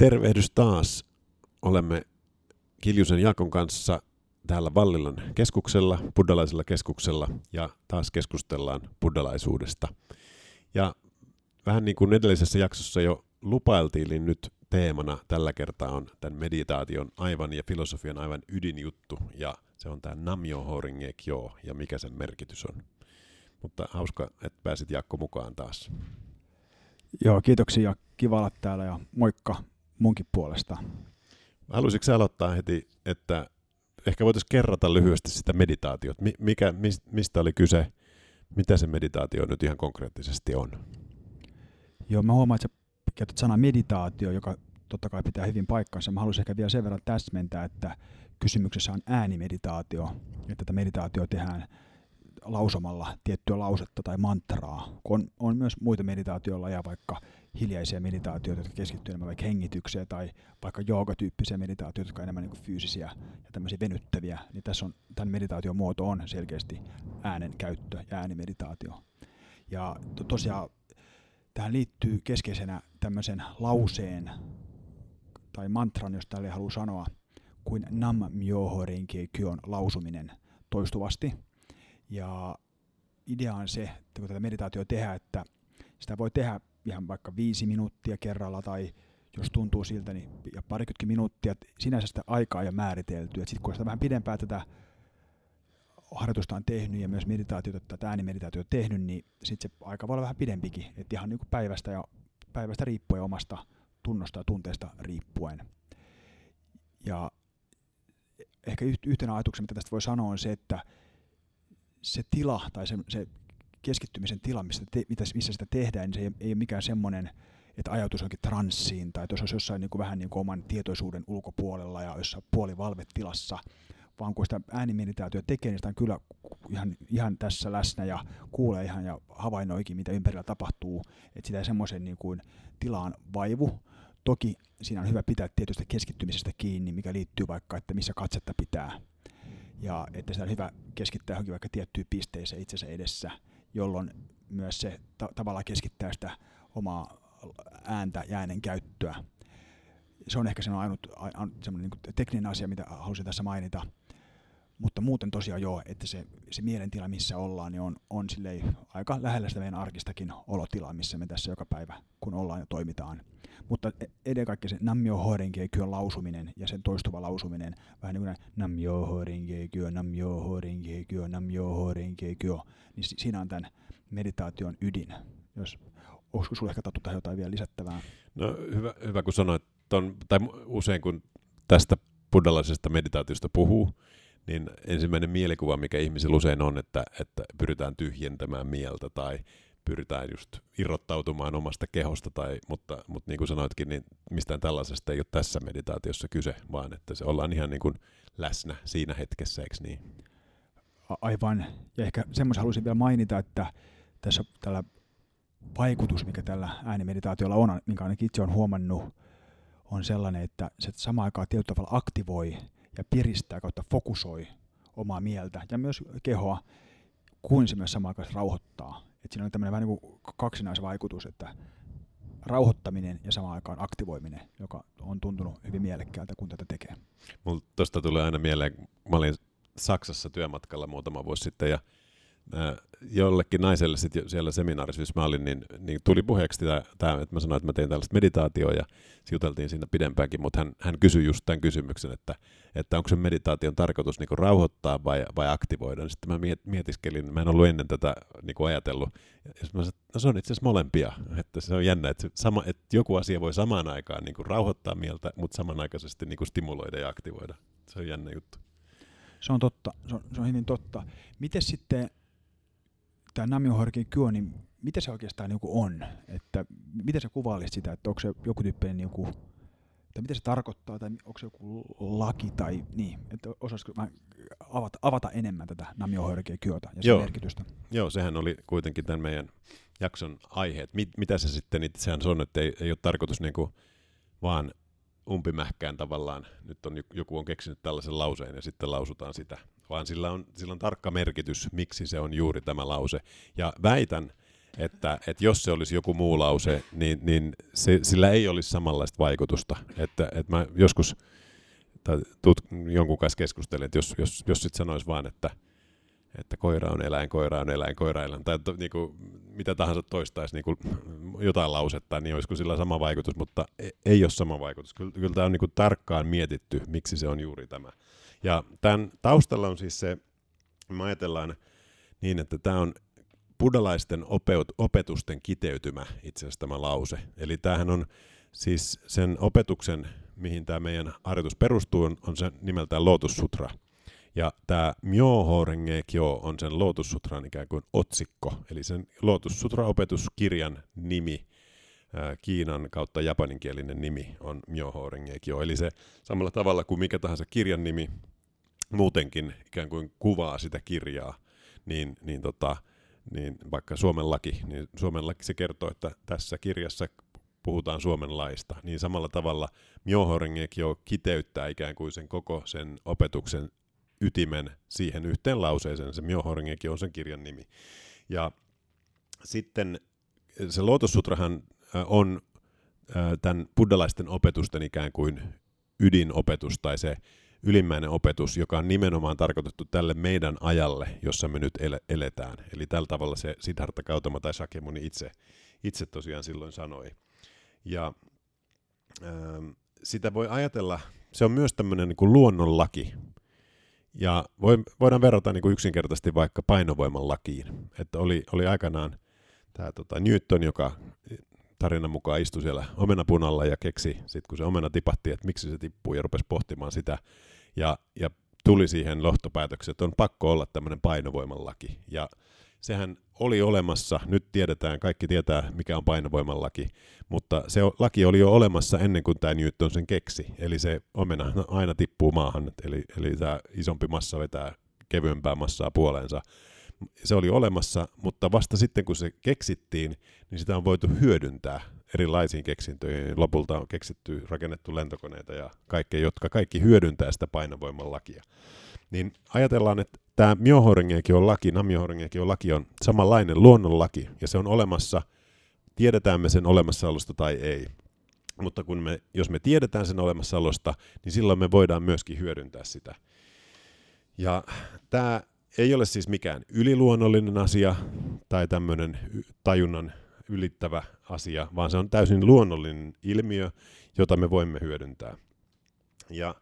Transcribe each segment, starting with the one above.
Tervehdys taas. Olemme Kiljusen Jaakon kanssa täällä Vallilan keskuksella, buddhalaisella keskuksella, ja taas keskustellaan buddhalaisuudesta. Ja vähän niin kuin edellisessä jaksossa jo lupailtiin, niin nyt teemana tällä kertaa on tämän meditaation aivan ja filosofian aivan ydinjuttu, ja se on tämä Namyo Horinge Kyo, ja mikä sen merkitys on. Mutta hauska, että pääsit Jaakko mukaan taas. Joo, kiitoksia. Kiva olla täällä ja moikka munkin puolesta. Haluaisitko aloittaa heti, että ehkä voitaisiin kerrata lyhyesti sitä meditaatiota. Mikä, mistä oli kyse? Mitä se meditaatio nyt ihan konkreettisesti on? Joo, mä huomaan, että sä käytät sana meditaatio, joka totta kai pitää hyvin paikkansa. Mä haluaisin ehkä vielä sen verran täsmentää, että kysymyksessä on äänimeditaatio, että tätä meditaatio tehdään lausumalla tiettyä lausetta tai mantraa. On, on myös muita meditaatioilla vaikka hiljaisia meditaatioita, jotka keskittyvät enemmän vaikka hengitykseen tai vaikka joogatyyppisiä meditaatioita, jotka on enemmän niin fyysisiä ja tämmöisiä venyttäviä, niin tässä on, tämän meditaation muoto on selkeästi äänen käyttö ja äänimeditaatio. Ja to, tosiaan tähän liittyy keskeisenä tämmöisen lauseen tai mantran, jos tälle haluaa sanoa, kuin Nam Myoho Kyon lausuminen toistuvasti. Ja idea on se, että kun tätä meditaatio tehdään, että sitä voi tehdä ihan vaikka viisi minuuttia kerralla tai jos tuntuu siltä, niin ja parikymmentä minuuttia, sinänsä sitä aikaa ja määritelty. Sitten kun sitä vähän pidempään tätä harjoitusta on tehnyt ja myös meditaatiota, tätä äänimeditaatiota tehnyt, niin sitten se aika voi olla vähän pidempikin. Että ihan niin kuin päivästä, ja, päivästä riippuen omasta tunnosta ja tunteesta riippuen. Ja ehkä yhtenä ajatuksena, mitä tästä voi sanoa, on se, että se tila tai se, se keskittymisen tila, missä, te, missä sitä tehdään, niin se ei, ei ole mikään semmoinen, että ajatus onkin transsiin tai että olisi jossain niin kuin vähän niin kuin oman tietoisuuden ulkopuolella ja jossain puolivalvetilassa, vaan kun sitä äänimeditaatio tekee, niin sitä on kyllä ihan, ihan tässä läsnä ja kuulee ihan ja havainnoikin, mitä ympärillä tapahtuu, että sitä ei semmoisen niin kuin tilaan vaivu. Toki siinä on hyvä pitää tietystä keskittymisestä kiinni, mikä liittyy vaikka, että missä katsetta pitää. Ja että sitä on hyvä keskittää johonkin vaikka tiettyyn pisteeseen itsensä edessä – jolloin myös se ta- tavallaan keskittää sitä omaa ääntä ja äänen käyttöä. Se on ehkä se ainut, ainut semmoinen niin tekninen asia, mitä halusin tässä mainita. Mutta muuten tosiaan joo, että se, se mielentila, missä ollaan, niin on, on aika lähellä sitä meidän arkistakin olotilaa, missä me tässä joka päivä, kun ollaan ja toimitaan. Mutta e, ennen kaikkea se Nammio Kyön lausuminen ja sen toistuva lausuminen, vähän niin kuin Nammio Horinge Kyo, Nammio Horinge Kyo, Nammio Horinge Kyo, niin siinä on tämän meditaation ydin. Jos, olisiko sinulle ehkä tähän jotain vielä lisättävää? No hyvä, hyvä kun sanoit, ton, tai usein kun tästä buddhalaisesta meditaatiosta puhuu, niin ensimmäinen mielikuva, mikä ihmisillä usein on, että, että pyritään tyhjentämään mieltä tai pyritään just irrottautumaan omasta kehosta, tai, mutta, mutta niin kuin sanoitkin, niin mistään tällaisesta ei ole tässä meditaatiossa kyse, vaan että se ollaan ihan niin kuin läsnä siinä hetkessä, eikö niin? Aivan, ja ehkä semmoisen haluaisin vielä mainita, että tässä tällä vaikutus, mikä tällä äänimeditaatiolla on, minkä ainakin itse olen huomannut, on sellainen, että se samaan aikaan tietyllä tavalla aktivoi ja piristää kautta fokusoi omaa mieltä ja myös kehoa, kuin se myös samaan aikaan rauhoittaa. Et siinä on tämmöinen vähän niin kuin kaksinaisvaikutus, että rauhoittaminen ja samaan aikaan aktivoiminen, joka on tuntunut hyvin mielekkäältä, kun tätä tekee. Mulla tuosta tulee aina mieleen, mä olin Saksassa työmatkalla muutama vuosi sitten ja jollekin naiselle sit siellä seminaarissa, missä mä olin, niin, niin tuli puheeksi tämä, että mä sanoin, että mä tein tällaista meditaatioa ja juteltiin siinä pidempäänkin, mutta hän, hän kysyi just tämän kysymyksen, että, että onko se meditaation tarkoitus niin rauhoittaa vai, vai aktivoida. Sitten mä miet, mietiskelin, mä en ollut ennen tätä niin ajatellut, ja mä sanoin, no se on itse asiassa molempia, että se on jännä, että, sama, että joku asia voi samaan aikaan niin rauhoittaa mieltä, mutta samanaikaisesti niin stimuloida ja aktivoida. Se on jännä juttu. Se on totta, se on, se on hyvin totta. Miten sitten tämä Namio Horkin Kyo, niin mitä se oikeastaan niin on? Että miten sä kuvailisit sitä, että onko se joku tyyppinen niin kuin, tai mitä se tarkoittaa, tai onko se joku laki, tai niin, että osaisiko mä avata, avata enemmän tätä Namio Horkin Kyota ja sen Joo. merkitystä? Joo, sehän oli kuitenkin tämän meidän jakson aihe, mit, mitä se sitten itseään on, että ei, ei ole tarkoitus niin kuin vaan umpimähkään tavallaan, nyt on joku on keksinyt tällaisen lauseen ja sitten lausutaan sitä, vaan sillä on, sillä on tarkka merkitys, miksi se on juuri tämä lause. Ja väitän, että, että jos se olisi joku muu lause, niin, niin se, sillä ei olisi samanlaista vaikutusta. Että, että mä joskus tai tut, jonkun kanssa keskustelin, että jos, jos, jos sitten sanoisi vaan, että, että koira on eläin, koira on eläin, koira on eläin, tai to, niin kuin, mitä tahansa toistaisi niin kuin jotain lausetta, niin olisiko sillä sama vaikutus, mutta ei, ei ole sama vaikutus. Kyllä, kyllä tämä on niin kuin tarkkaan mietitty, miksi se on juuri tämä. Ja tämän taustalla on siis se, me ajatellaan niin, että tämä on buddhalaisten opetusten kiteytymä itse asiassa tämä lause. Eli tämähän on siis sen opetuksen, mihin tämä meidän harjoitus perustuu, on, se nimeltään Lotus Sutra. Ja tämä Myoho Renge Kyo on sen Lotus Sutran ikään kuin otsikko, eli sen Lotus Sutra-opetuskirjan nimi, Kiinan kautta japaninkielinen nimi on Myoho Renge Kyo. Eli se samalla tavalla kuin mikä tahansa kirjan nimi muutenkin ikään kuin kuvaa sitä kirjaa, niin, niin, tota, niin vaikka Suomen laki, niin Suomen laki se kertoo, että tässä kirjassa puhutaan Suomen laista, niin samalla tavalla Myoho jo kiteyttää ikään kuin sen koko sen opetuksen ytimen siihen yhteen lauseeseen. Se Myoho on sen kirjan nimi. Ja sitten se Lotussutrahan on tämän buddhalaisten opetusten ikään kuin ydinopetus tai se ylimmäinen opetus, joka on nimenomaan tarkoitettu tälle meidän ajalle, jossa me nyt ele- eletään. Eli tällä tavalla se Siddhartha Gautama tai Shakyamuni itse, itse tosiaan silloin sanoi. Ja ähm, sitä voi ajatella, se on myös tämmöinen niin kuin luonnonlaki. Ja voi, voidaan verrata niin kuin yksinkertaisesti vaikka painovoiman lakiin. Että oli, oli aikanaan tämä tota, Newton, joka tarinan mukaan istui siellä omenapunalla ja keksi, sit kun se omena tipatti, että miksi se tippuu ja rupesi pohtimaan sitä. Ja, ja tuli siihen lohtopäätökseen, että on pakko olla tämmöinen painovoiman laki. Ja sehän oli olemassa, nyt tiedetään, kaikki tietää mikä on painovoiman laki, mutta se laki oli jo olemassa ennen kuin tämä Newton sen keksi. Eli se omena no, aina tippuu maahan, eli, eli tämä isompi massa vetää kevyempää massaa puoleensa. Se oli olemassa, mutta vasta sitten kun se keksittiin, niin sitä on voitu hyödyntää erilaisiin keksintöihin. Lopulta on keksitty, rakennettu lentokoneita ja kaikkea, jotka kaikki hyödyntää sitä painovoiman lakia. Niin ajatellaan, että tämä on laki, on laki on samanlainen luonnonlaki, ja se on olemassa, tiedetään me sen olemassaolosta tai ei. Mutta kun me, jos me tiedetään sen olemassaolosta, niin silloin me voidaan myöskin hyödyntää sitä. Ja tämä ei ole siis mikään yliluonnollinen asia tai tämmöinen tajunnan ylittävä asia, vaan se on täysin luonnollinen ilmiö, jota me voimme hyödyntää. Ja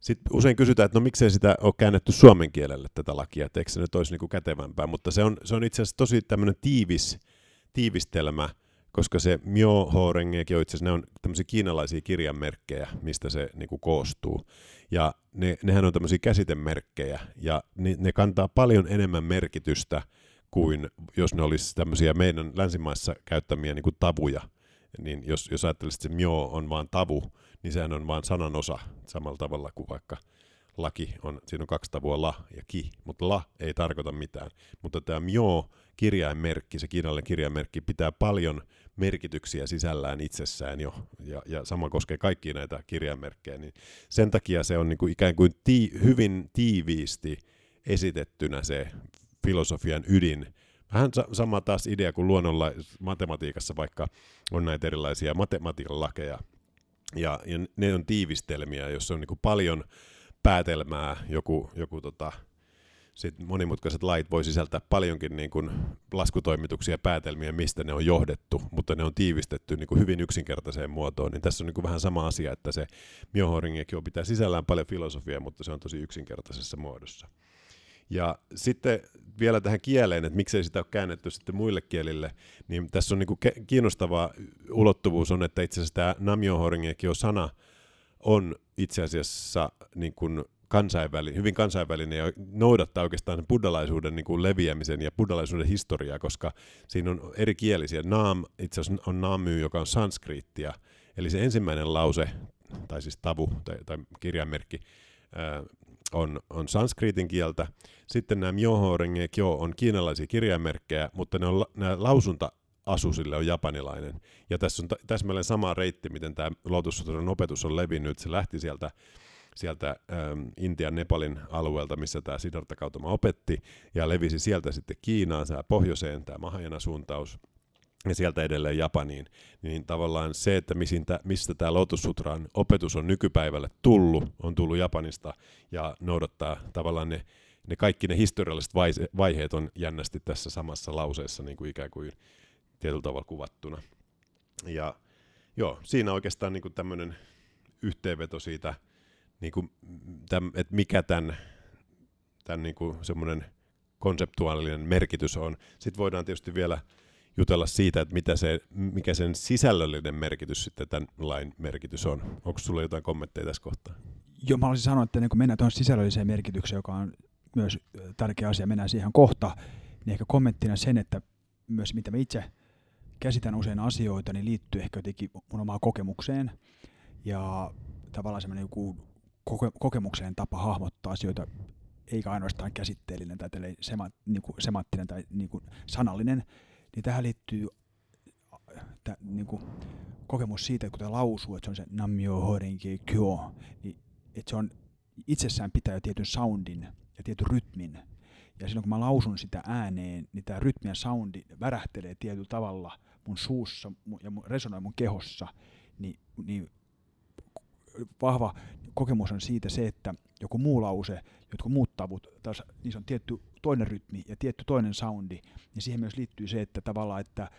sitten usein kysytään, että no miksei sitä ole käännetty suomen kielelle tätä lakia, että eikö se nyt olisi niinku kätevämpää, mutta se on, se on itse asiassa tosi tämmöinen tiivis, tiivistelmä koska se Myoho Rengeki on itse asiassa, ne on tämmöisiä kiinalaisia kirjanmerkkejä, mistä se niin kuin koostuu. Ja ne, nehän on tämmöisiä käsitemerkkejä, ja ne, ne kantaa paljon enemmän merkitystä kuin jos ne olisi tämmöisiä meidän länsimaissa käyttämiä niin kuin tavuja. Niin jos, jos ajattelisit, että se myo on vain tavu, niin sehän on vain sanan osa samalla tavalla kuin vaikka laki on, siinä on kaksi tavua la ja ki, mutta la ei tarkoita mitään. Mutta tämä myo kirjainmerkki, se kiinalainen kirjainmerkki pitää paljon merkityksiä sisällään itsessään jo, ja, ja sama koskee kaikkia näitä kirjainmerkkejä, niin sen takia se on niin kuin ikään kuin tii, hyvin tiiviisti esitettynä se filosofian ydin. Vähän sama taas idea kuin luonnolla matematiikassa, vaikka on näitä erilaisia matematiikan lakeja, ja, ja ne on tiivistelmiä, jossa on niin paljon päätelmää, joku, joku tota, sit monimutkaiset lait voi sisältää paljonkin niin kuin laskutoimituksia ja päätelmiä, mistä ne on johdettu, mutta ne on tiivistetty niin kuin hyvin yksinkertaiseen muotoon. Niin tässä on niin kuin vähän sama asia, että se on pitää sisällään paljon filosofiaa, mutta se on tosi yksinkertaisessa muodossa. Ja sitten vielä tähän kieleen, että miksei sitä ole käännetty sitten muille kielille, niin tässä on niin kuin kiinnostava ulottuvuus on, että itse asiassa tämä Namjoho sana on itse asiassa niin kuin kansainvälinen, hyvin kansainvälinen ja noudattaa oikeastaan buddhalaisuuden niin kuin leviämisen ja buddhalaisuuden historiaa, koska siinä on eri kielisiä. Naam itse asiassa on naamy, joka on sanskriittia, eli se ensimmäinen lause, tai siis tavu tai, tai kirjainmerkki, ää, on, on sanskriitin kieltä. Sitten nämä myoho renge kyo on kiinalaisia kirjainmerkkejä, mutta ne on, nämä lausunta asusille on japanilainen. Ja tässä on täsmälleen sama reitti, miten tämä Lotus opetus on levinnyt. Se lähti sieltä sieltä ähm, Intian Nepalin alueelta, missä tämä Siddhartha Gautama opetti, ja levisi sieltä sitten Kiinaan, tämä pohjoiseen, tämä Mahajana-suuntaus, ja sieltä edelleen Japaniin, niin tavallaan se, että mistä tämä Lotus Sutran opetus on nykypäivälle tullut, on tullut Japanista ja noudattaa tavallaan ne, ne kaikki ne historialliset vaiheet on jännästi tässä samassa lauseessa niin kuin ikään kuin tietyllä tavalla kuvattuna. Ja joo, siinä oikeastaan niin tämmöinen yhteenveto siitä, niin kuin, että mikä tämän, tämän niin kuin semmoinen konseptuaalinen merkitys on. Sitten voidaan tietysti vielä jutella siitä, että mitä se, mikä sen sisällöllinen merkitys sitten tämän lain merkitys on. Onko sulla jotain kommentteja tässä kohtaa? Joo, mä olisin sanoa, että niin kun mennään tuohon sisällölliseen merkitykseen, joka on myös tärkeä asia, mennään siihen kohta, niin ehkä kommenttina sen, että myös mitä me itse käsitän usein asioita, niin liittyy ehkä jotenkin mun omaan kokemukseen ja tavallaan semmoinen joku koke- kokemukseen tapa hahmottaa asioita, eikä ainoastaan käsitteellinen tai niin semanttinen tai niin kuin sanallinen, niin tähän liittyy tä, niin kuin kokemus siitä, että kun tämä lausuu, että se on se namyo horinki kyo, niin että se on itsessään pitää jo tietyn soundin ja tietyn rytmin. Ja silloin kun mä lausun sitä ääneen, niin tämä rytmi ja soundi värähtelee tietyllä tavalla mun suussa ja resonoi mun kehossa, niin, niin vahva kokemus on siitä se, että joku muu lause, jotkut muut tavut, taas niissä on tietty toinen rytmi ja tietty toinen soundi, niin siihen myös liittyy se, että tavallaan, että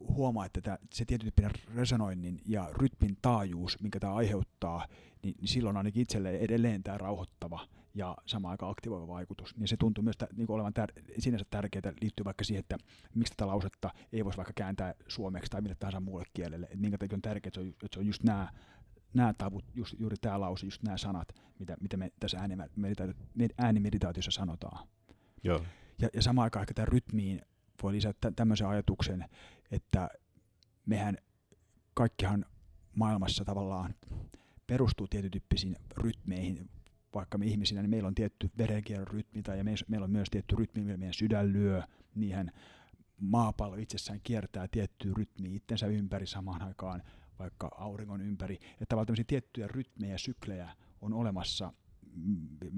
huomaa, että tämä, se tietyn resonoinnin ja rytmin taajuus, minkä tämä aiheuttaa, niin, niin silloin ainakin itselle edelleen tämä rauhoittava ja samaan aikaan aktivoiva vaikutus. Niin se tuntuu myös niin olevan tär- sinänsä tärkeää, liittyy vaikka siihen, että miksi tätä lausetta ei voisi vaikka kääntää suomeksi tai mille tahansa muulle kielelle. Että minkä takia on tärkeää, että se on, että se on just nämä nämä tavut, just, juuri tämä lause, just nämä sanat, mitä, mitä me tässä äänimeditaatiossa sanotaan. Joo. Ja, ja samaan aikaan ehkä tämän rytmiin voi lisätä tämmöisen ajatuksen, että mehän kaikkihan maailmassa tavallaan perustuu tietytyyppisiin rytmeihin, vaikka me ihmisinä, niin meillä on tietty verenkierron rytmi, tai me, meillä on myös tietty rytmi, millä meidän sydän lyö, niihin maapallo itsessään kiertää tiettyä rytmiä itsensä ympäri samaan aikaan, vaikka auringon ympäri. Että tavallaan tiettyjä rytmejä ja syklejä on olemassa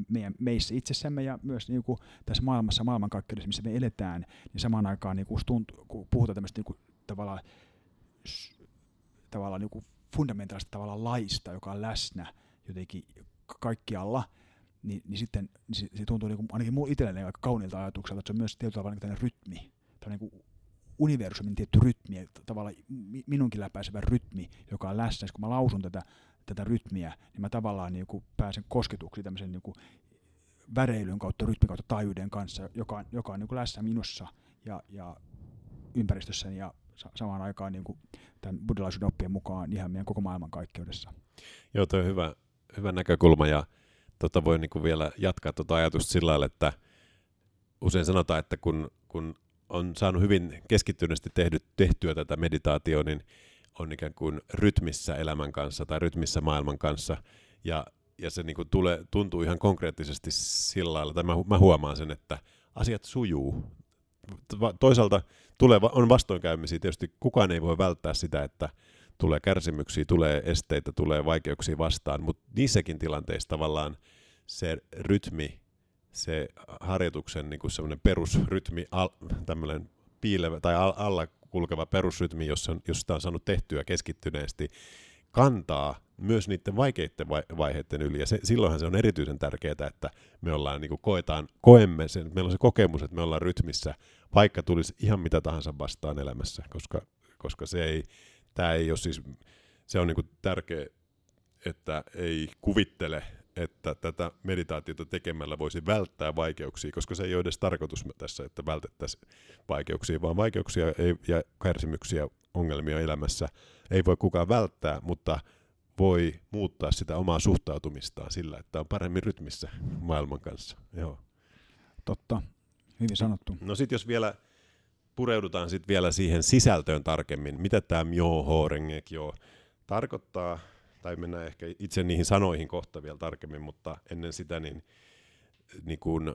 meidän, meissä itsessämme ja myös niin kuin tässä maailmassa, maailmankaikkeudessa, missä me eletään, niin samaan aikaan niin kuin tuntuu, kun puhutaan tämmöistä niin kuin, tavallaan, tavallaan niin kuin fundamentaalista tavallaan laista, joka on läsnä jotenkin kaikkialla, niin, niin sitten niin se, se tuntuu niin kuin, ainakin mulle itselleni aika kauniilta ajatukselta, että se on myös tietyllä tavalla niin rytmi, tämmöinen niin kuin universumin tietty rytmi, tavallaan minunkin läpäisevä rytmi, joka on läsnä. kun mä lausun tätä, tätä rytmiä, niin mä tavallaan niin kuin pääsen kosketuksi tämmöisen niin kuin väreilyn kautta, rytmin kautta taajuuden kanssa, joka on, joka on niin kuin läsnä minussa ja, ja ympäristössäni ja samaan aikaan niin kuin tämän buddhalaisuuden oppien mukaan ihan meidän koko maailman kaikkeudessa. Joo, tuo on hyvä, hyvä näkökulma ja tota voi niin kuin vielä jatkaa tuota ajatusta sillä lailla, että usein sanotaan, että kun, kun on saanut hyvin keskittyneesti tehdy, tehtyä tätä meditaatioa, niin on ikään kuin rytmissä elämän kanssa tai rytmissä maailman kanssa. Ja, ja se niin kuin tulee, tuntuu ihan konkreettisesti sillä lailla, tai mä, mä huomaan sen, että asiat sujuu. Toisaalta tulee, on vastoinkäymisiä. Tietysti kukaan ei voi välttää sitä, että tulee kärsimyksiä, tulee esteitä, tulee vaikeuksia vastaan, mutta niissäkin tilanteissa tavallaan se rytmi se harjoituksen niin kuin perusrytmi, al, tämmöinen piilevä tai al, alla kulkeva perusrytmi, jossa, on, josta on saanut tehtyä keskittyneesti, kantaa myös niiden vaikeiden vaiheiden yli. Ja se, silloinhan se on erityisen tärkeää, että me ollaan, niin kuin koetaan, koemme sen, meillä on se kokemus, että me ollaan rytmissä, vaikka tulisi ihan mitä tahansa vastaan elämässä, koska, koska se ei, tämä ei ole siis, se on niin kuin tärkeä, että ei kuvittele että tätä meditaatiota tekemällä voisi välttää vaikeuksia, koska se ei ole edes tarkoitus tässä, että vältettäisiin vaikeuksia, vaan vaikeuksia ei, ja kärsimyksiä, ongelmia elämässä ei voi kukaan välttää, mutta voi muuttaa sitä omaa suhtautumistaan sillä, että on paremmin rytmissä maailman kanssa. Joo. Totta, hyvin sanottu. No sitten jos vielä pureudutaan sit vielä siihen sisältöön tarkemmin, mitä tämä myoho rengekyo tarkoittaa, tai mennään ehkä itse niihin sanoihin kohta vielä tarkemmin, mutta ennen sitä niin, niin kuin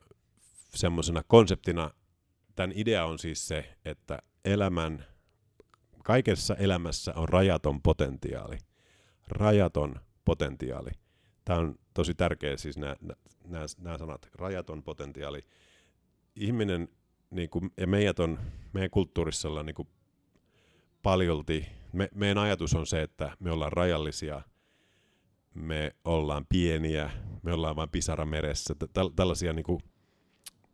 semmoisena konseptina tämän idea on siis se, että elämän, kaikessa elämässä on rajaton potentiaali. Rajaton potentiaali. Tämä on tosi tärkeä siis nämä, nämä, nämä sanat, rajaton potentiaali. Ihminen niin kuin, ja meidät on, meidän kulttuurissa ollaan niin kuin paljolti, me, meidän ajatus on se, että me ollaan rajallisia, me ollaan pieniä, me ollaan vain pisara meressä, Täl, tällaisia, niin kuin,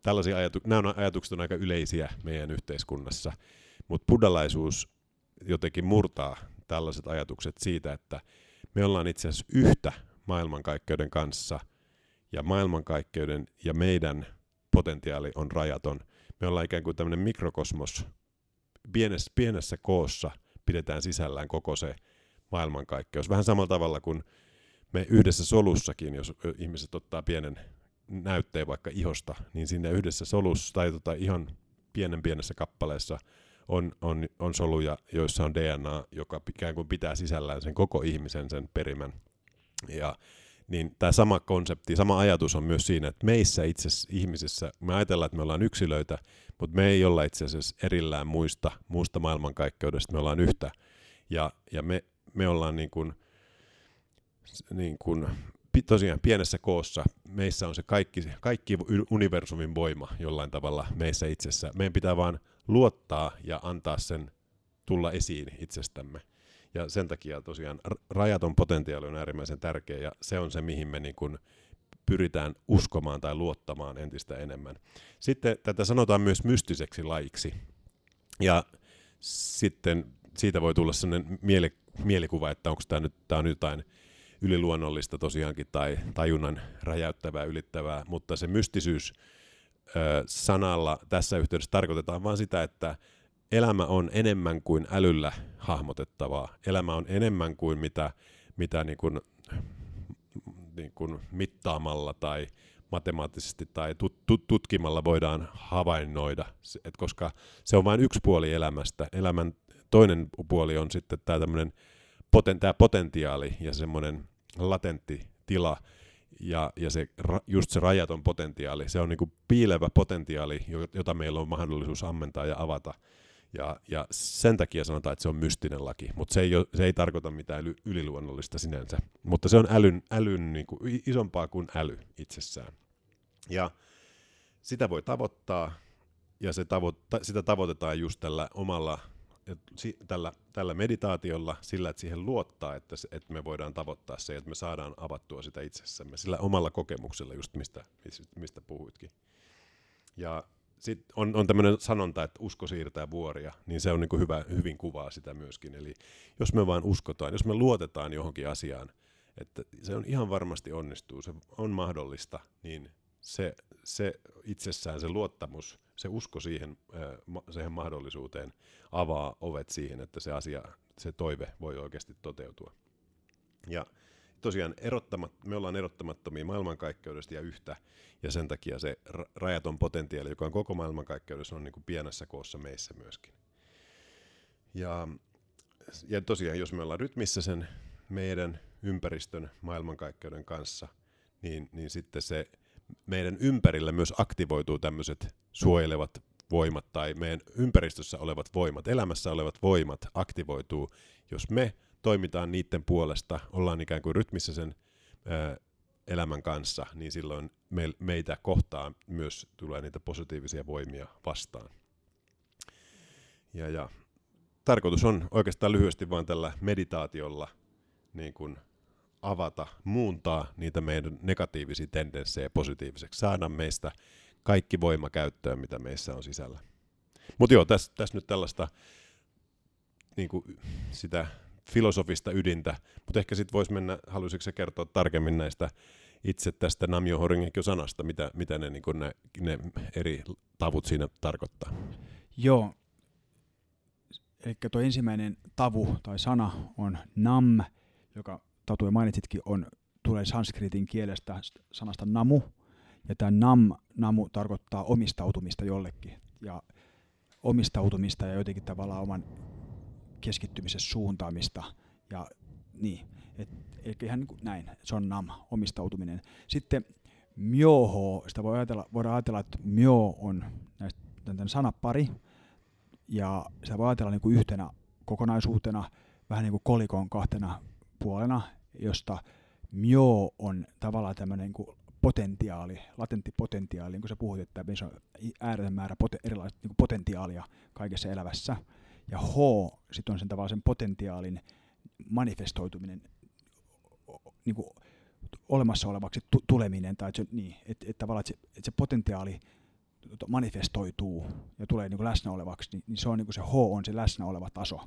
tällaisia ajatu, nämä ajatukset on aika yleisiä meidän yhteiskunnassa, mutta buddhalaisuus jotenkin murtaa tällaiset ajatukset siitä, että me ollaan itse asiassa yhtä maailmankaikkeuden kanssa, ja maailmankaikkeuden ja meidän potentiaali on rajaton. Me ollaan ikään kuin tämmöinen mikrokosmos, pienessä, pienessä koossa pidetään sisällään koko se maailmankaikkeus. Vähän samalla tavalla kuin me yhdessä solussakin, jos ihmiset ottaa pienen näytteen vaikka ihosta, niin sinne yhdessä solussa tai tota ihan pienen pienessä kappaleessa on, on, on soluja, joissa on DNA, joka ikään kuin pitää sisällään sen koko ihmisen, sen perimän. Ja niin tämä sama konsepti, sama ajatus on myös siinä, että meissä itse ihmisissä, me ajatellaan, että me ollaan yksilöitä, mutta me ei olla itse asiassa erillään muista, muusta maailmankaikkeudesta, me ollaan yhtä. Ja, ja me, me ollaan niin kuin, niin kuin, tosiaan pienessä koossa, meissä on se kaikki, kaikki universumin voima jollain tavalla meissä itsessä. Meidän pitää vaan luottaa ja antaa sen tulla esiin itsestämme. Ja sen takia tosiaan rajaton potentiaali on äärimmäisen tärkeä ja se on se, mihin me niin kuin pyritään uskomaan tai luottamaan entistä enemmän. Sitten tätä sanotaan myös mystiseksi laiksi. Ja sitten siitä voi tulla sellainen miele, mielikuva, että onko tämä nyt, tämä on jotain yliluonnollista tosiaankin tai tajunnan räjäyttävää, ylittävää, mutta se mystisyys ö, sanalla tässä yhteydessä tarkoitetaan vain sitä, että elämä on enemmän kuin älyllä hahmotettavaa. Elämä on enemmän kuin mitä, mitä niin kuin, niin kuin mittaamalla tai matemaattisesti tai tut, tut, tutkimalla voidaan havainnoida, Et koska se on vain yksi puoli elämästä. Elämän toinen puoli on sitten tämä tämmöinen poten, potentiaali ja semmoinen latentti tila, ja, ja se, just se rajaton potentiaali, se on niin kuin piilevä potentiaali, jota meillä on mahdollisuus ammentaa ja avata. Ja, ja sen takia sanotaan, että se on mystinen laki, mutta se ei, se ei tarkoita mitään yliluonnollista sinänsä. Mutta se on älyn, älyn niin kuin isompaa kuin äly itsessään. Ja sitä voi tavoittaa, ja se tavo, sitä tavoitetaan just tällä omalla tällä, tällä meditaatiolla, sillä, että siihen luottaa, että, että me voidaan tavoittaa se, että me saadaan avattua sitä itsessämme, sillä omalla kokemuksella, just mistä, mistä puhuitkin. Ja sitten on, on tämmöinen sanonta, että usko siirtää vuoria, niin se on niin hyvä, hyvin kuvaa sitä myöskin. Eli jos me vain uskotaan, jos me luotetaan johonkin asiaan, että se on ihan varmasti onnistuu, se on mahdollista, niin se, se itsessään se luottamus, se usko siihen, siihen mahdollisuuteen avaa ovet siihen, että se asia, se toive voi oikeasti toteutua. Ja tosiaan erottamat, me ollaan erottamattomia maailmankaikkeudesta ja yhtä, ja sen takia se rajaton potentiaali, joka on koko maailmankaikkeudessa, on niin kuin pienessä koossa meissä myöskin. Ja, ja tosiaan, jos me ollaan rytmissä sen meidän ympäristön maailmankaikkeuden kanssa, niin, niin sitten se meidän ympärillä myös aktivoituu tämmöiset suojelevat voimat tai meidän ympäristössä olevat voimat, elämässä olevat voimat aktivoituu, jos me toimitaan niiden puolesta, ollaan ikään kuin rytmissä sen elämän kanssa, niin silloin me, meitä kohtaa myös tulee niitä positiivisia voimia vastaan. Ja, ja tarkoitus on oikeastaan lyhyesti vain tällä meditaatiolla niin kuin avata, muuntaa niitä meidän negatiivisia tendenssejä positiiviseksi, saada meistä kaikki voima käyttöön, mitä meissä on sisällä. Mutta joo, tässä täs nyt tällaista niin kuin sitä filosofista ydintä, mutta ehkä sitten voisi mennä, haluaisitko se kertoa tarkemmin näistä itse tästä Namio Horingekyo-sanasta, mitä, mitä ne, niin ne, ne eri tavut siinä tarkoittaa? Joo, eli tuo ensimmäinen tavu tai sana on nam, joka Tatu ja mainitsitkin, on, tulee sanskritin kielestä sanasta namu, ja tämä nam, namu tarkoittaa omistautumista jollekin, ja omistautumista ja jotenkin tavallaan oman keskittymisen suuntaamista, ja niin, et, eli ihan niin kuin näin, se on nam, omistautuminen. Sitten myoho, sitä voi ajatella, voidaan ajatella, että myo on näistä, tämän sanapari, ja sitä voi ajatella niin kuin yhtenä kokonaisuutena, vähän niin kuin kolikon kahtena puolena, josta myo on tavallaan tämmöinen kuin potentiaali, latentti potentiaali, niin kuin sä puhut, että meissä on ääretön määrä pote, erilaista niin potentiaalia kaikessa elävässä. Ja H sitten on sen tavallaan sen potentiaalin manifestoituminen niin kuin olemassa olevaksi tuleminen, tai että, se, niin, että, että tavallaan että se, että se potentiaali manifestoituu ja tulee niin kuin läsnä olevaksi, niin, niin se on niin kuin se H on se läsnä oleva taso.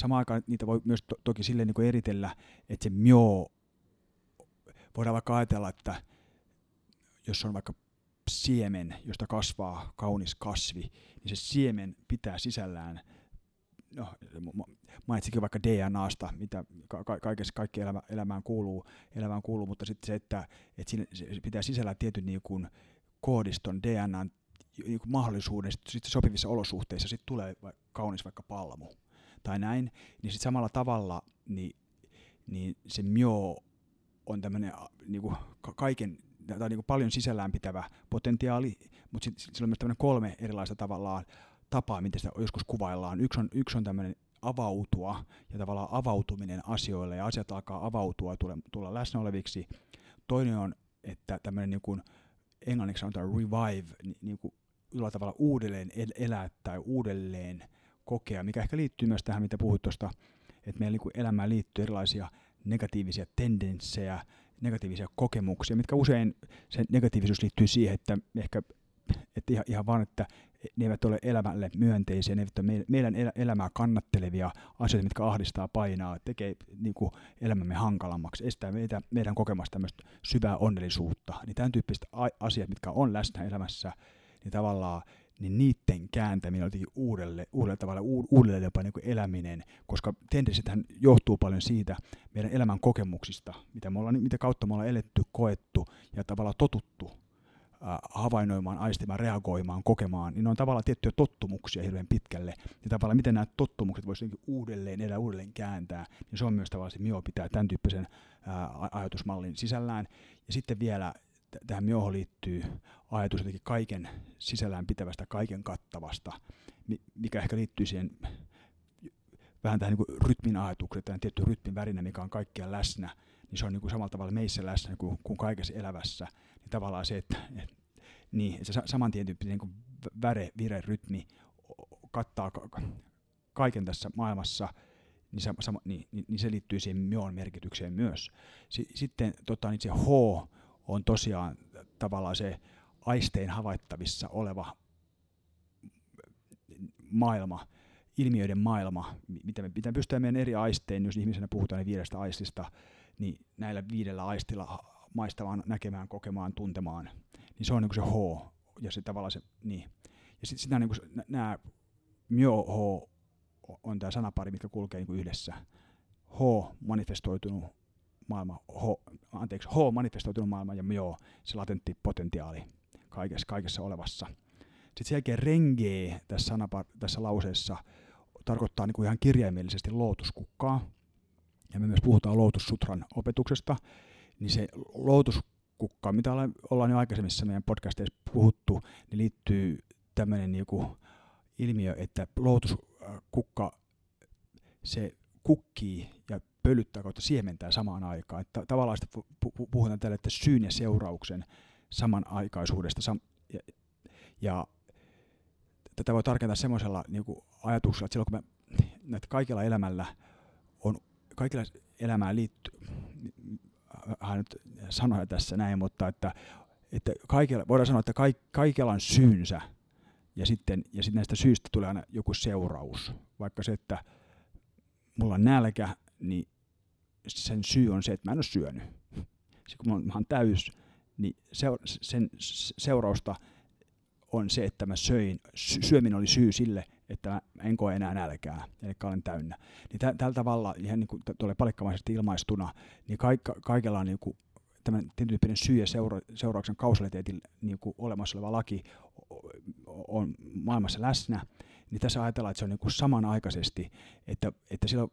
Samaan aikaan niitä voi myös to, toki silleen niin kuin eritellä, että se myo, voidaan vaikka ajatella, että jos on vaikka siemen, josta kasvaa kaunis kasvi, niin se siemen pitää sisällään no, mainitsikin vaikka DNAsta, mitä ka- kaikessa, kaikki elämä, elämään, kuuluu, elämään kuuluu, mutta sitten se, että, että siinä, se pitää sisällä tietyn niin kuin koodiston DNAn niin kuin mahdollisuuden sitten sit sopivissa olosuhteissa sitten tulee kaunis vaikka palmu tai näin, niin sitten samalla tavalla niin, niin se myo on tämmöinen niin kuin kaiken tai niin kuin paljon sisällään pitävä potentiaali, mutta sit sillä on myös tämmöinen kolme erilaista tavallaan tapaa, miten sitä joskus kuvaillaan. Yksi on, yksi on tämmöinen avautua ja tavallaan avautuminen asioille ja asiat alkaa avautua tulla, tulla läsnä oleviksi. Toinen on, että tämmöinen niin kuin, englanniksi sanotaan revive, niin, niin kuin jollain tavalla uudelleen elää tai uudelleen kokea, mikä ehkä liittyy myös tähän, mitä puhuit tuosta, että meillä niin elämään liittyy erilaisia negatiivisia tendenssejä, negatiivisia kokemuksia, mitkä usein se negatiivisuus liittyy siihen, että ehkä että ihan, ihan vaan, että ne eivät ole elämälle myönteisiä, ne eivät ole meidän elämää kannattelevia asioita, mitkä ahdistaa, painaa, tekee niin kuin elämämme hankalammaksi, estää meitä, meidän kokemasta tämmöistä syvää onnellisuutta. Niin tämän tyyppiset asiat, mitkä on läsnä elämässä, niin tavallaan niin niiden kääntäminen on uudelle, uudelle tavalla, uudelleen jopa niin kuin eläminen, koska tendensithän johtuu paljon siitä meidän elämän kokemuksista, mitä, me ollaan, mitä kautta me ollaan eletty, koettu ja tavallaan totuttu havainnoimaan, aistimaan, reagoimaan, kokemaan, niin ne on tavallaan tiettyjä tottumuksia hirveän pitkälle. Ja tavallaan miten nämä tottumukset voisi uudelleen elää, uudelleen kääntää, niin se on myös tavallaan se mio pitää tämän tyyppisen ää, ajatusmallin sisällään. Ja sitten vielä tähän miohon liittyy ajatus jotenkin kaiken sisällään pitävästä, kaiken kattavasta, mikä ehkä liittyy siihen vähän tähän niin rytmin ajatukseen, tähän tietty rytmin värinä, mikä on kaikkia läsnä, niin se on niin kuin samalla tavalla meissä läsnä kuin, kuin kaikessa elävässä niin tavallaan se, että et, niin, se samantien tyyppinen niin väre, vire, rytmi kattaa kaiken tässä maailmassa, niin, sama, sama, niin, niin, niin se liittyy siihen myoon merkitykseen myös. Sitten tota, niin se H on tosiaan tavallaan se aistein havaittavissa oleva maailma, ilmiöiden maailma, mitä me pitää pystyä meidän eri aistein, jos ihmisenä puhutaan niin viidestä aistista, niin näillä viidellä aistilla maistamaan, näkemään, kokemaan, tuntemaan, niin se on niin se H, ja se tavallaan se, niin. Ja sitten sit niin nämä myo H on tämä sanapari, mikä kulkee niin yhdessä. H, manifestoitunut maailma, H, anteeksi, H, manifestoitunut maailma ja myo, se latentti potentiaali kaikessa, kaikessa olevassa. Sitten sen jälkeen renge tässä, sanapar, tässä lauseessa tarkoittaa niin kuin ihan kirjaimellisesti lootuskukkaa. Ja me myös puhutaan lootussutran opetuksesta, niin se lootuskukka, mitä ollaan jo aikaisemmissa meidän podcasteissa puhuttu, niin liittyy tämmöinen niinku ilmiö, että lootuskukka se kukkii ja pölyttää kautta siementää samaan aikaan. Että tavallaan sitä puhutaan tällä, että syyn ja seurauksen samanaikaisuudesta. Sam- ja, ja tätä voi tarkentaa semmoisella niin ajatuksella, että silloin kun me, että kaikilla elämällä on, kaikilla elämään liittyy, hän nyt sanoja tässä näin, mutta että, että kaikilla, voidaan sanoa, että kaik, kaikilla on syynsä ja sitten, ja sitten näistä syistä tulee aina joku seuraus. Vaikka se, että mulla on nälkä, niin sen syy on se, että mä en ole syönyt. Kun mä oon täys, niin sen seurausta on se, että mä söin, syöminen oli syy sille, että mä en koe enää nälkää, eli olen täynnä. Niin tä, tällä tavalla, ihan niin kuin tulee palikkamaisesti ilmaistuna, niin kaik, kaikella on niin kuin tämän tyyppinen syy ja seura, seurauksen kausaliteetin niin kuin olemassa oleva laki on maailmassa läsnä, niin tässä ajatellaan, että se on niin kuin samanaikaisesti, että, että silloin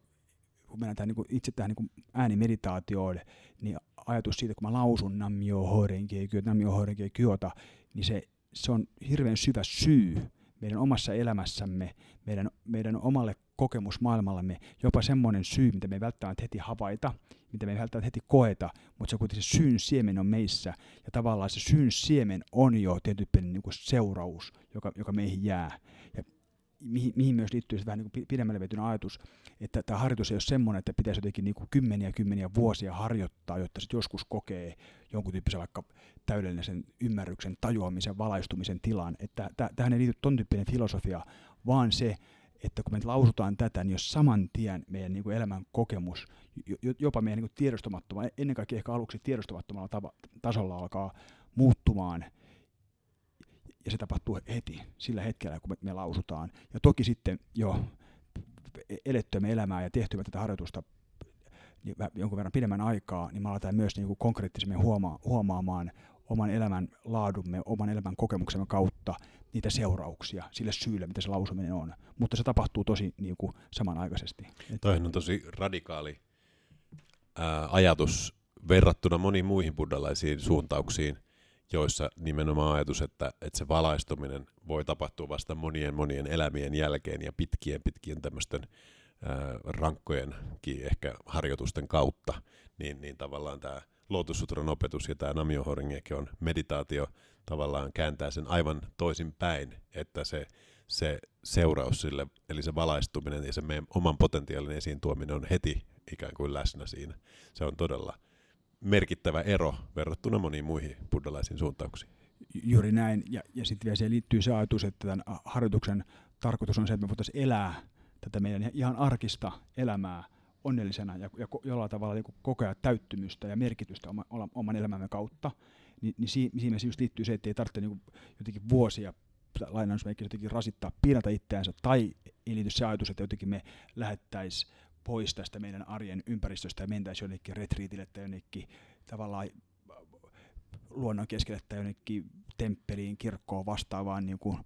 kun mennään tähän, niin itse tähän niin äänimeditaatioon, niin ajatus siitä, kun mä lausun namio horenkie horenkie kyötä, niin se, se on hirveän syvä syy meidän omassa elämässämme, meidän, meidän omalle kokemusmaailmallamme, jopa semmoinen syy, mitä me ei välttämättä heti havaita, mitä me ei välttämättä heti koeta, mutta se kuitenkin se syyn siemen on meissä, ja tavallaan se syyn siemen on jo tietyn niin seuraus, joka, joka meihin jää. Ja mihin, mihin myös liittyy vähän niin pidemmälle vetyn ajatus, että tämä harjoitus ei ole semmoinen, että pitäisi jotenkin niin kuin kymmeniä kymmeniä vuosia harjoittaa, jotta sitten joskus kokee jonkun tyyppisen vaikka täydellisen ymmärryksen, tajuamisen, valaistumisen tilan. Että tähän ei liity ton tyyppinen filosofia, vaan se, että kun me lausutaan tätä, niin jos saman tien meidän niin kuin elämän kokemus, jopa meidän niin tiedostamattomalla, ennen kaikkea ehkä aluksi tiedostamattomalla tasolla alkaa muuttumaan, ja se tapahtuu heti, sillä hetkellä, kun me, me lausutaan. Ja toki sitten jo elettyämme elämää ja tehtyä tätä harjoitusta niin jonkun verran pidemmän aikaa, niin me aletaan myös niin kuin konkreettisemmin huoma- huomaamaan oman elämän laadumme, oman elämän kokemuksemme kautta niitä seurauksia sille syylle, mitä se lausuminen on. Mutta se tapahtuu tosi niin kuin samanaikaisesti. Toihan on tosi radikaali ää, ajatus verrattuna moniin muihin buddhalaisiin suuntauksiin, joissa nimenomaan ajatus, että, että se valaistuminen voi tapahtua vasta monien monien elämien jälkeen ja pitkien pitkien tämmöisten rankkojenkin ehkä harjoitusten kautta, niin, niin tavallaan tämä Lotussutran opetus ja tämä Namio Horingekin on meditaatio tavallaan kääntää sen aivan toisin päin, että se, se seuraus sille, eli se valaistuminen ja se meidän oman potentiaalin esiin tuominen on heti ikään kuin läsnä siinä. Se on todella merkittävä ero verrattuna moniin muihin buddhalaisiin suuntauksiin. Juuri näin, ja, ja sitten vielä siihen liittyy se ajatus, että tämän harjoituksen tarkoitus on se, että me voitaisiin elää tätä meidän ihan arkista elämää onnellisena ja, ja jollain tavalla niin koko ajan täyttymystä ja merkitystä oma, oman elämämme kautta, niin, niin siinä mielessä just liittyy se, että ei tarvitse niin jotenkin vuosia lainausmerkki jotenkin rasittaa, piinata itseänsä, tai ei liity se ajatus, että jotenkin me lähettäisiin pois tästä meidän arjen ympäristöstä ja mentäisiin jonnekin retriitille tai jonnekin tavallaan luonnon keskelle tai jonnekin temppeliin, kirkkoon vastaavaan niin kuin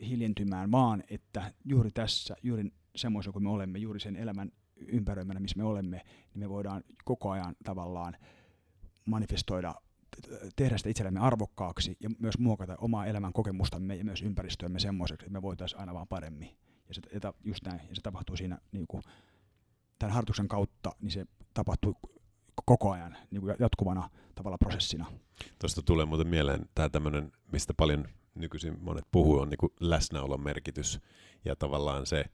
hiljentymään, vaan että juuri tässä, juuri semmoisen kuin me olemme, juuri sen elämän ympäröimänä, missä me olemme, niin me voidaan koko ajan tavallaan manifestoida, tehdä sitä itsellemme arvokkaaksi ja myös muokata omaa elämän kokemustamme ja myös ympäristöämme semmoiseksi, että me voitaisiin aina vaan paremmin. Ja se, just näin, ja se tapahtuu siinä niin kuin, tämän harjoituksen kautta, niin se tapahtuu koko ajan niin kuin jatkuvana tavalla prosessina. Tuosta tulee muuten mieleen tämä tämmöinen, mistä paljon nykyisin monet puhuu, on niin kuin läsnäolon merkitys. Ja tavallaan se,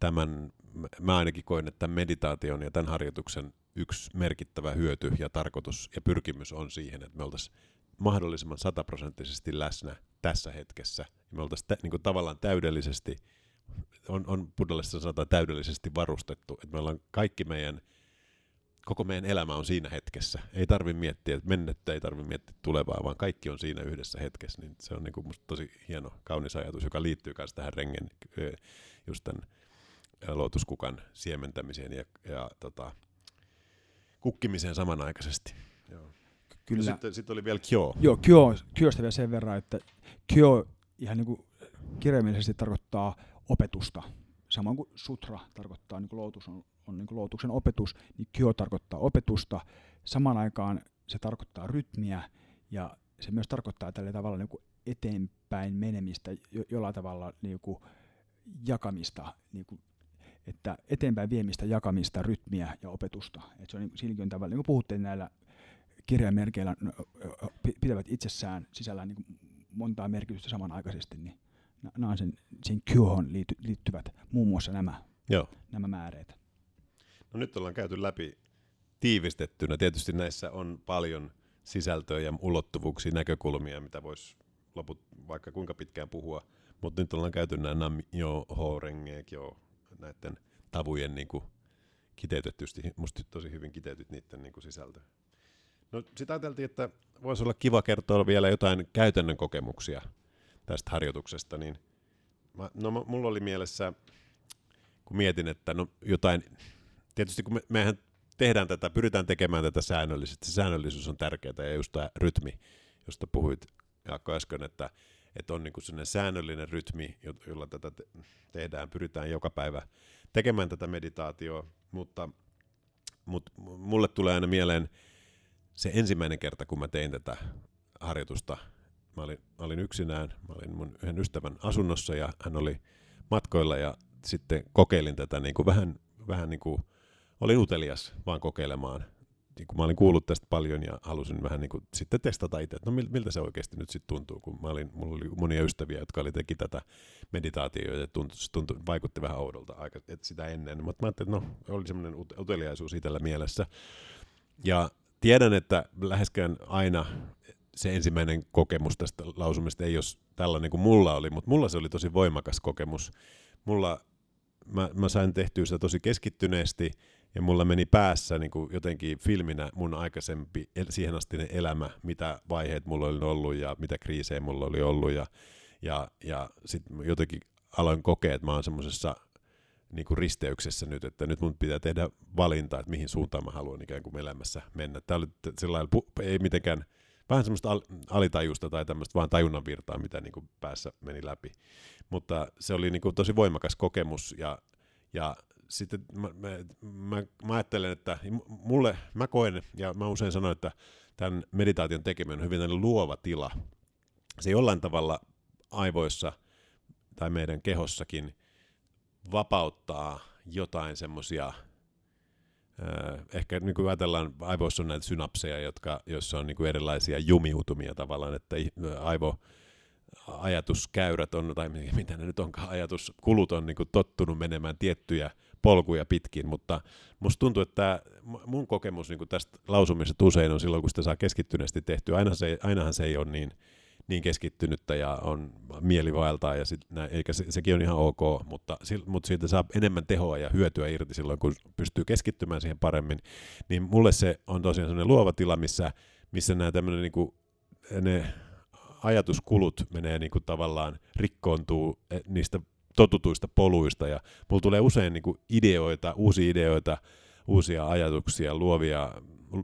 tämän, mä ainakin koen, että tämän meditaation ja tämän harjoituksen yksi merkittävä hyöty ja tarkoitus ja pyrkimys on siihen, että me oltaisiin mahdollisimman sataprosenttisesti läsnä tässä hetkessä. Me oltaisiin tä, niin kuin tavallaan täydellisesti, on, on buddhalaisessa sanotaan täydellisesti varustettu, että me ollaan kaikki meidän koko meidän elämä on siinä hetkessä. Ei tarvi miettiä, että mennettä ei tarvi miettiä tulevaa, vaan kaikki on siinä yhdessä hetkessä. Niin se on niin kuin musta tosi hieno, kaunis ajatus, joka liittyy myös tähän rengen, just tämän lootuskukan siementämiseen ja, ja tota, kukkimiseen samanaikaisesti. Joo. Kyllä. sitten sit oli vielä Kyo. Joo, Kyo, Kyosta vielä sen verran, että Kyo ihan niin kuin kirjaimellisesti tarkoittaa opetusta. Samoin kuin sutra tarkoittaa, niin kuin lootus on on niin luotuksen opetus, niin kyo tarkoittaa opetusta. Samaan aikaan se tarkoittaa rytmiä ja se myös tarkoittaa tällä tavalla niin kuin eteenpäin menemistä, jo, jollain tavalla niin kuin jakamista, niin kuin, että eteenpäin viemistä, jakamista, rytmiä ja opetusta. Et se on niin, siinäkin on tavalla, niin kuin puhuttiin näillä kirjamerkeillä, no, pitävät itsessään sisällään niin montaa merkitystä samanaikaisesti, niin on sen, kyohon liittyvät muun muassa nämä, Joo. nämä määreet. No nyt ollaan käyty läpi tiivistettynä. Tietysti näissä on paljon sisältöä ja ulottuvuuksia, näkökulmia, mitä voisi loput vaikka kuinka pitkään puhua. Mutta nyt ollaan käyty nämä nam jo horengeek jo näiden tavujen niin kuin kiteytettysti, musta tosi hyvin kiteytyt niiden niin kuin sisältö. No sitten ajateltiin, että voisi olla kiva kertoa vielä jotain käytännön kokemuksia tästä harjoituksesta, niin mä, no mulla oli mielessä, kun mietin, että no jotain tietysti kun me, mehän tehdään tätä, pyritään tekemään tätä säännöllisesti, se säännöllisyys on tärkeää ja just tämä rytmi, josta puhuit Jaakko äsken, että, että on niin sellainen säännöllinen rytmi, jolla tätä te- tehdään, pyritään joka päivä tekemään tätä meditaatioa, mutta, mutta mulle tulee aina mieleen se ensimmäinen kerta, kun mä tein tätä harjoitusta. Mä olin, mä olin yksinään, mä olin mun yhden ystävän asunnossa ja hän oli matkoilla ja sitten kokeilin tätä niin kuin vähän, vähän niin kuin olin utelias vaan kokeilemaan niin kun mä olin kuullut tästä paljon ja halusin vähän niin kuin sitten testata itse, että no miltä se oikeasti nyt sitten tuntuu, kun mä olin, mulla oli monia ystäviä, jotka oli teki tätä meditaatiota ja tuntui, tuntui, vaikutti vähän oudolta aika, että sitä ennen, mutta mä ajattelin, että no oli semmoinen uteliaisuus itsellä mielessä. Ja tiedän, että läheskään aina se ensimmäinen kokemus tästä lausumista ei ole tällainen kuin mulla oli, mutta mulla se oli tosi voimakas kokemus. Mulla, mä, mä sain tehtyä sitä tosi keskittyneesti, ja mulla meni päässä niin kuin jotenkin filminä mun aikaisempi siihen astinen elämä, mitä vaiheet mulla oli ollut ja mitä kriisejä mulla oli ollut ja, ja, ja sitten jotenkin aloin kokea, että mä oon semmoisessa niin kuin risteyksessä nyt, että nyt mun pitää tehdä valinta, että mihin suuntaan mä haluan ikään kuin elämässä mennä. Tämä oli sellainen, ei mitenkään, vähän semmoista al- alitajusta tai tämmöistä vaan tajunnan virtaa, mitä niin kuin päässä meni läpi. Mutta se oli niin kuin tosi voimakas kokemus ja, ja sitten mä, mä, mä, mä ajattelen, että mulle, mä koen, ja mä usein sanon, että tämän meditaation tekeminen on hyvin luova tila. Se jollain tavalla aivoissa tai meidän kehossakin vapauttaa jotain semmoisia, ehkä niin kuin ajatellaan, aivoissa on näitä synapseja, jotka, joissa on niin kuin erilaisia jumiutumia tavallaan, että aivo, ajatuskäyrät on, tai mitä ne nyt onkaan, ajatuskulut on niin kuin tottunut menemään tiettyjä polkuja pitkin, mutta musta tuntuu, että mun kokemus niin tästä lausumisesta usein on silloin, kun sitä saa keskittyneesti tehtyä. Aina se, ainahan se ei ole niin, niin keskittynyttä ja on mielivaeltaa, ja sit, nä, eikä se, sekin on ihan ok, mutta, mutta siitä saa enemmän tehoa ja hyötyä irti silloin, kun pystyy keskittymään siihen paremmin. Niin mulle se on tosiaan sellainen luova tila, missä, missä nämä tämmöinen niin kuin, ne ajatuskulut menee niin kuin tavallaan rikkoontuu e, niistä totutuista poluista ja mulla tulee usein niin kuin ideoita, uusia ideoita, uusia ajatuksia, luovia,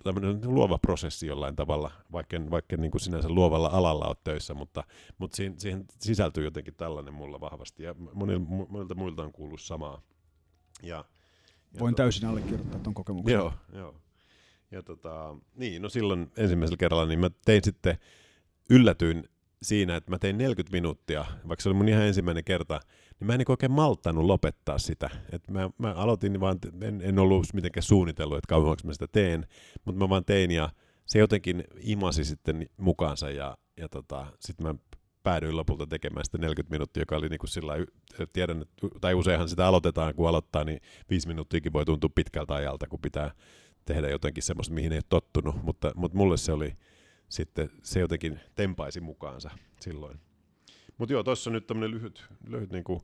tämmöinen luova prosessi jollain tavalla, vaikka, vaikka niin kuin sinänsä luovalla alalla olet töissä, mutta, mutta siihen, siihen sisältyy jotenkin tällainen mulla vahvasti ja monilta, monilta muilta on kuullut samaa. Ja, ja Voin to... täysin allekirjoittaa tuon kokemuksen. Joo, joo. Ja tota, niin, no silloin ensimmäisellä kerralla niin mä tein sitten, yllätyin siinä, että mä tein 40 minuuttia, vaikka se oli mun ihan ensimmäinen kerta, niin mä en niin oikein malttanut lopettaa sitä. Et mä, mä aloitin vaan, en, en ollut mitenkään suunnitellut, että kauanko mä sitä teen, mutta mä vaan tein ja se jotenkin imasi sitten mukaansa ja, ja tota, sitten mä päädyin lopulta tekemään sitä 40 minuuttia, joka oli niin kuin sillä tiedän, tai useinhan sitä aloitetaan, kun aloittaa, niin viisi minuuttiakin voi tuntua pitkältä ajalta, kun pitää tehdä jotenkin semmoista, mihin ei ole tottunut, mutta, mutta mulle se oli sitten, se jotenkin tempaisi mukaansa silloin. Mutta joo, tuossa nyt tämmöinen lyhyt, lyhyt niin kuin,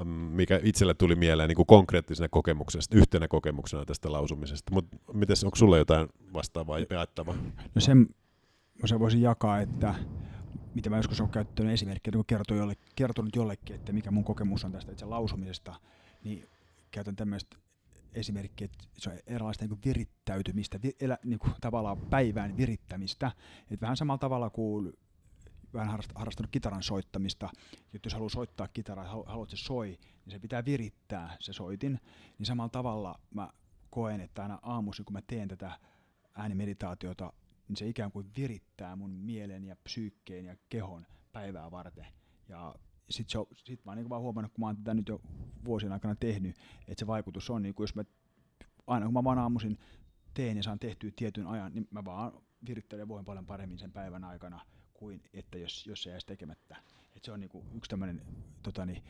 um, mikä itselle tuli mieleen niin kuin konkreettisena kokemuksesta, yhtenä kokemuksena tästä lausumisesta. Mutta miten onko sulla jotain vastaavaa ja jaettavaa? No sen, sen voisin jakaa, että mitä mä joskus olen käyttänyt esimerkkiä, kun kertonut, jolle, kertonut jollekin, että mikä mun kokemus on tästä itse lausumisesta, niin käytän tämmöistä esimerkkiä, että se on erilaista niin virittäytymistä, vi, elä, niin kuin tavallaan päivään virittämistä. Et vähän samalla tavalla kuin vähän harrastanut kitaran soittamista, että jos haluaa soittaa kitaraa, haluat se soi, niin se pitää virittää se soitin, niin samalla tavalla mä koen, että aina aamuisin, kun mä teen tätä äänimeditaatiota, niin se ikään kuin virittää mun mielen ja psyykkeen ja kehon päivää varten. Ja sitten sit mä oon niin vaan huomannut, kun mä oon tätä nyt jo vuosien aikana tehnyt, että se vaikutus on, niin kuin jos mä, aina kun mä vaan aamuisin teen ja saan tehtyä tietyn ajan, niin mä vaan virittelen voin paljon paremmin sen päivän aikana kuin että jos, jos se jäisi tekemättä. Et se on niinku yksi tämmöinen tota niin,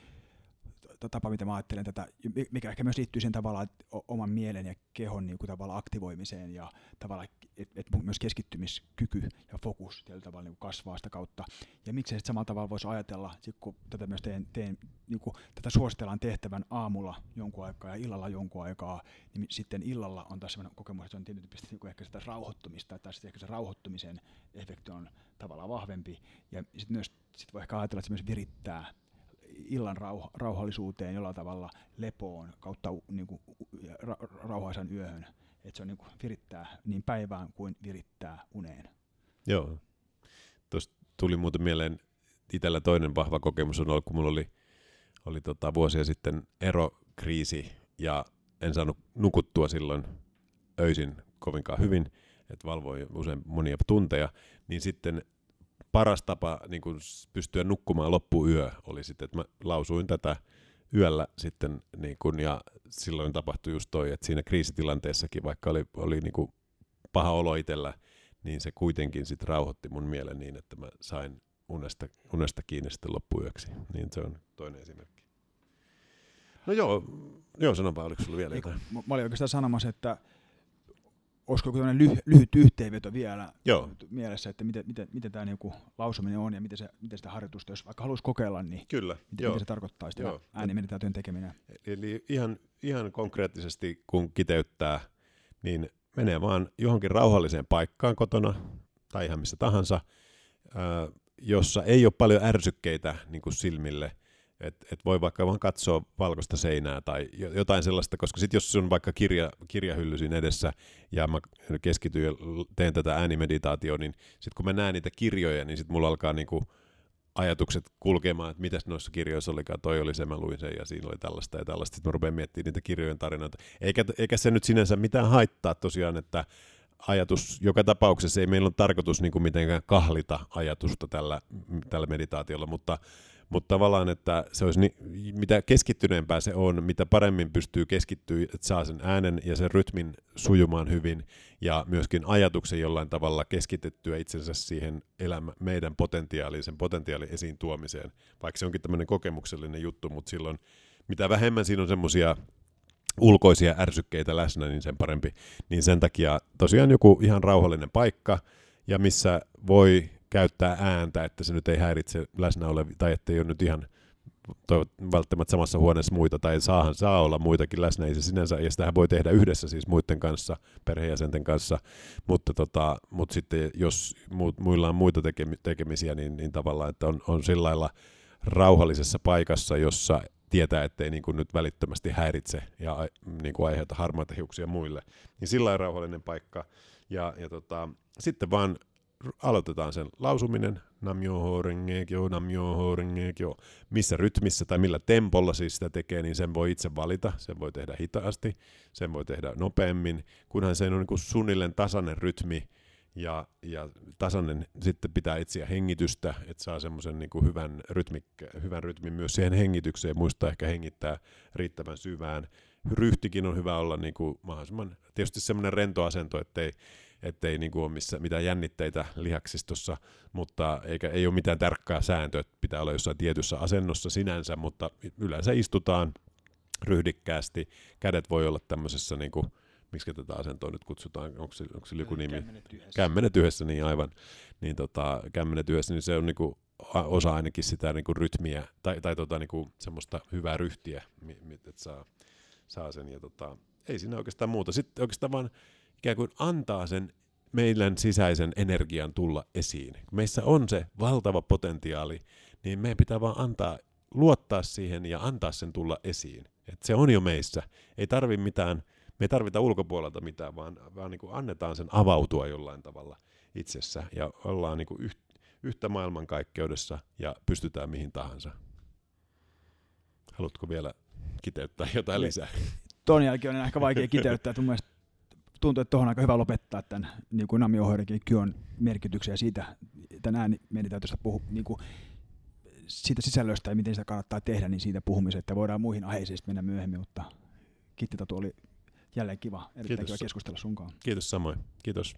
tapa, mitä mä ajattelen tätä, mikä ehkä myös liittyy siihen tavallaan oman mielen ja kehon niin kuin tavallaan aktivoimiseen ja tavallaan, että et myös keskittymiskyky ja fokus tällä tavalla niin kuin kasvaa sitä kautta. Ja miksei sitten samalla tavalla voisi ajatella, sit kun tätä myös teen, teen niin kuin tätä suositellaan tehtävän aamulla jonkun aikaa ja illalla jonkun aikaa, niin sitten illalla on taas sellainen kokemus, että se on tietysti niin kuin ehkä sitä rauhoittumista, tai sitten ehkä se rauhoittumisen efekti on tavallaan vahvempi. Ja sitten myös sit voi ehkä ajatella, että se myös virittää illan rauha, rauhallisuuteen jollain tavalla lepoon kautta niin kuin, ra, rauhaisan yöhön. Että se on niin kuin, virittää niin päivään kuin virittää uneen. Joo. Tuosta tuli muuten mieleen itsellä toinen vahva kokemus on ollut, kun mulla oli, oli tota vuosia sitten erokriisi ja en saanut nukuttua silloin öisin kovinkaan hyvin, että valvoin usein monia tunteja, niin sitten paras tapa niin kuin pystyä nukkumaan loppuyö oli sitten, että mä lausuin tätä yöllä sitten, niin kuin, ja silloin tapahtui just toi, että siinä kriisitilanteessakin, vaikka oli, oli niin kuin paha olo itsellä, niin se kuitenkin sitten rauhoitti mun mielen niin, että mä sain unesta, unesta kiinni sitten loppuyöksi. Niin se on toinen esimerkki. No joo, joo sanonpa, oliko sulla vielä jotain? Mä, mä olin oikeastaan sanomassa, että olisiko joku lyhy, lyhyt yhteenveto vielä Joo. mielessä, että miten, miten, miten tämä niinku lausuminen on ja miten, se, miten sitä harjoitusta, jos vaikka haluaisi kokeilla, niin Kyllä, miten, joo. miten se tarkoittaa sitä Joo. äänimeditaation tekeminen. Eli ihan, ihan konkreettisesti, kun kiteyttää, niin menee vaan johonkin rauhalliseen paikkaan kotona tai ihan missä tahansa, ää, jossa ei ole paljon ärsykkeitä niin kuin silmille, että et voi vaikka vaan katsoa valkoista seinää tai jo- jotain sellaista, koska sitten jos on vaikka kirja, kirjahylly siinä edessä ja mä keskityn ja teen tätä äänimeditaatioa, niin sitten kun mä näen niitä kirjoja, niin sitten mulla alkaa niinku ajatukset kulkemaan, että mitäs noissa kirjoissa olikaan, toi oli se, mä luin sen ja siinä oli tällaista ja tällaista. Sitten mä rupean miettimään niitä kirjojen tarinoita. Eikä, eikä se nyt sinänsä mitään haittaa tosiaan, että ajatus, joka tapauksessa ei meillä ole tarkoitus niin kuin mitenkään kahlita ajatusta tällä, tällä meditaatiolla, mutta, mutta tavallaan, että se olisi niin, mitä keskittyneempää se on, mitä paremmin pystyy keskittyä, että saa sen äänen ja sen rytmin sujumaan hyvin ja myöskin ajatuksen jollain tavalla keskitettyä itsensä siihen elämä, meidän potentiaaliin, sen potentiaalin esiin tuomiseen, vaikka se onkin tämmöinen kokemuksellinen juttu, mutta silloin mitä vähemmän siinä on semmoisia ulkoisia ärsykkeitä läsnä, niin sen parempi. Niin sen takia tosiaan joku ihan rauhallinen paikka, ja missä voi käyttää ääntä, että se nyt ei häiritse läsnä olevia, tai ettei ole nyt ihan välttämättä samassa huoneessa muita, tai saahan saa olla muitakin läsnä, ei se sinänsä, ja sitähän voi tehdä yhdessä siis muiden kanssa, perheenjäsenten kanssa, mutta, tota, mutta sitten jos mu, muilla on muita tekemi, tekemisiä, niin, niin tavallaan, että on, on sillä lailla rauhallisessa paikassa, jossa tietää, ettei niin kuin nyt välittömästi häiritse ja niin kuin aiheuta harmaita hiuksia muille. Niin sillä lailla rauhallinen paikka. Ja, ja tota, sitten vaan aloitetaan sen lausuminen, namyo rengekyo, missä rytmissä tai millä tempolla siis sitä tekee, niin sen voi itse valita. Sen voi tehdä hitaasti, sen voi tehdä nopeammin, kunhan se on niin kuin suunnilleen tasainen rytmi, ja, ja tasainen sitten pitää etsiä hengitystä, että saa semmoisen niin kuin hyvän, rytmik, hyvän rytmin myös siihen hengitykseen, muistaa ehkä hengittää riittävän syvään. Ryhtikin on hyvä olla niin kuin mahdollisimman, tietysti semmoinen rento asento, ettei, ettei niin kuin ole missä, mitään jännitteitä lihaksistossa, mutta eikä, ei ole mitään tarkkaa sääntöä, että pitää olla jossain tietyssä asennossa sinänsä, mutta yleensä istutaan ryhdikkäästi. Kädet voi olla tämmöisessä niin kuin, miksi tätä asentoa nyt kutsutaan, onko se, onko se joku nimi? Kämmenet yhdessä, niin aivan. Niin tota, kämmenet yhdessä, niin se on niinku a- osa ainakin sitä niinku rytmiä, tai, tai tota niinku semmoista hyvää ryhtiä, että saa, saa sen. Ja tota, ei siinä oikeastaan muuta. Sitten oikeastaan vaan ikään kuin antaa sen meidän sisäisen energian tulla esiin. Kun meissä on se valtava potentiaali, niin meidän pitää vaan antaa, luottaa siihen ja antaa sen tulla esiin. Et se on jo meissä. Ei tarvi mitään me ei tarvita ulkopuolelta mitään, vaan, vaan niin kuin annetaan sen avautua jollain tavalla itsessä ja ollaan niin kuin yht, yhtä maailmankaikkeudessa ja pystytään mihin tahansa. Haluatko vielä kiteyttää jotain lisää? Ton jälkeen on ehkä vaikea kiteyttää, että mun mielestä tuntuu, että tuohon on aika hyvä lopettaa tämän niin kuin Kyon merkityksen ja siitä tämän äänimeditaatiosta puhu, niin kuin siitä sisällöstä ja miten sitä kannattaa tehdä, niin siitä puhumisen, että voidaan muihin aiheisiin mennä myöhemmin, mutta Kitti Tatu oli jälleen kiva, erittäin Kiitos. kiva keskustella sunkaan. Kiitos samoin. Kiitos.